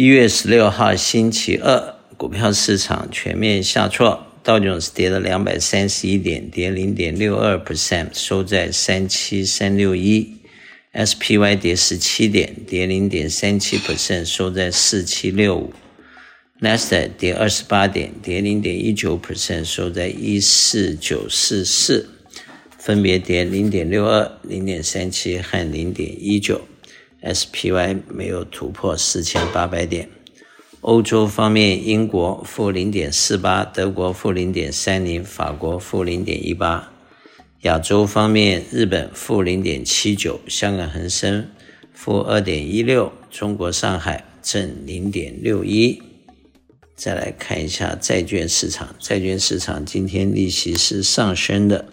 一月十六号星期二，股票市场全面下挫，道琼斯跌了两百三十一点，跌零点六二 percent，收在三七三六一。；SPY 跌十七点，跌零点三七 percent，收在四七六五。；Nasdaq 跌二十八点，跌零点一九 percent，收在一四九四四，分别跌零点六二、零点三七和零点一九。SPY 没有突破四千八百点。欧洲方面，英国负零点四八，德国负零点三零，法国负零点一八。亚洲方面，日本负零点七九，香港恒生负二点一六，中国上海正零点六一。再来看一下债券市场，债券市场今天利息是上升的，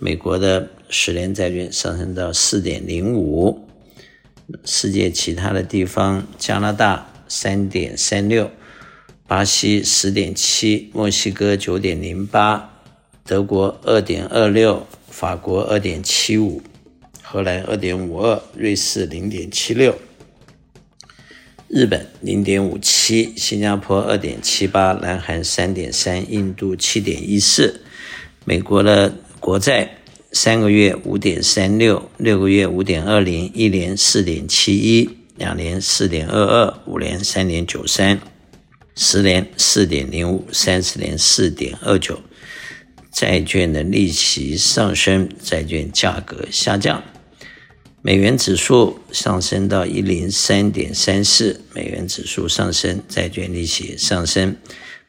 美国的十年债券上升到四点零五。世界其他的地方，加拿大三点三六，巴西十点七，墨西哥九点零八，德国二点二六，法国二点七五，荷兰二点五二，瑞士零点七六，日本零点五七，新加坡二点七八，南韩三点三，印度七点一四，美国的国债。三个月五点三六，六个月五点二零，一年四点七一，两年四点二二，五年三点九三，十年四点零五，三十年四点二九。债券的利息上升，债券价格下降。美元指数上升到一零三点三四，美元指数上升，债券利息上升。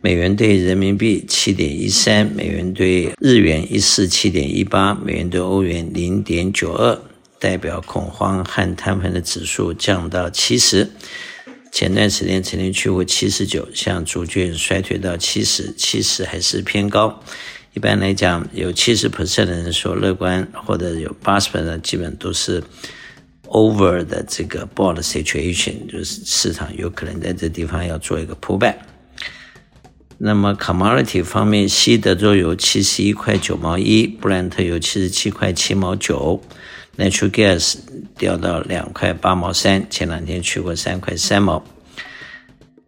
美元兑人民币七点一三，美元兑日元一四七点一八，美元兑欧元零点九二，代表恐慌和摊盘的指数降到七十。前段时间曾经去过七十九，现在逐渐衰退到七十，七十还是偏高。一般来讲，有七十 percent 的人说乐观，或者有八十 percent 的基本都是 over 的这个 bought situation，就是市场有可能在这地方要做一个 pullback。那么，commodity 方面，西德州油七十一块九毛一，布兰特油七十七块七毛九，natural gas 掉到两块八毛三，前两天去过三块三毛。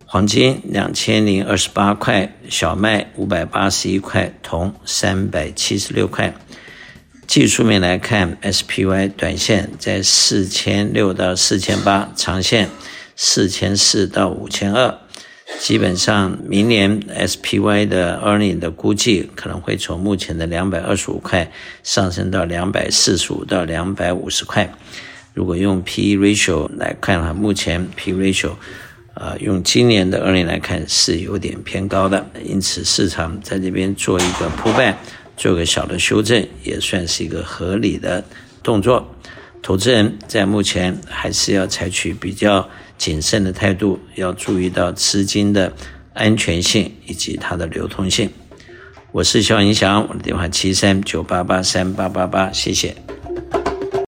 黄金两千零二十八块，小麦五百八十一块，铜三百七十六块。技术面来看，SPY 短线在四千六到四千八，长线四千四到五千二。基本上，明年 SPY 的 earning 的估计可能会从目前的两百二十五块上升到两百四十五到两百五十块。如果用 PE ratio 来看的话，目前 PE ratio，呃，用今年的 earning 来看是有点偏高的，因此市场在这边做一个 pullback，做个小的修正，也算是一个合理的动作。投资人在目前还是要采取比较谨慎的态度，要注意到资金的安全性以及它的流通性。我是肖云翔，我的电话七三九八八三八八八，谢谢。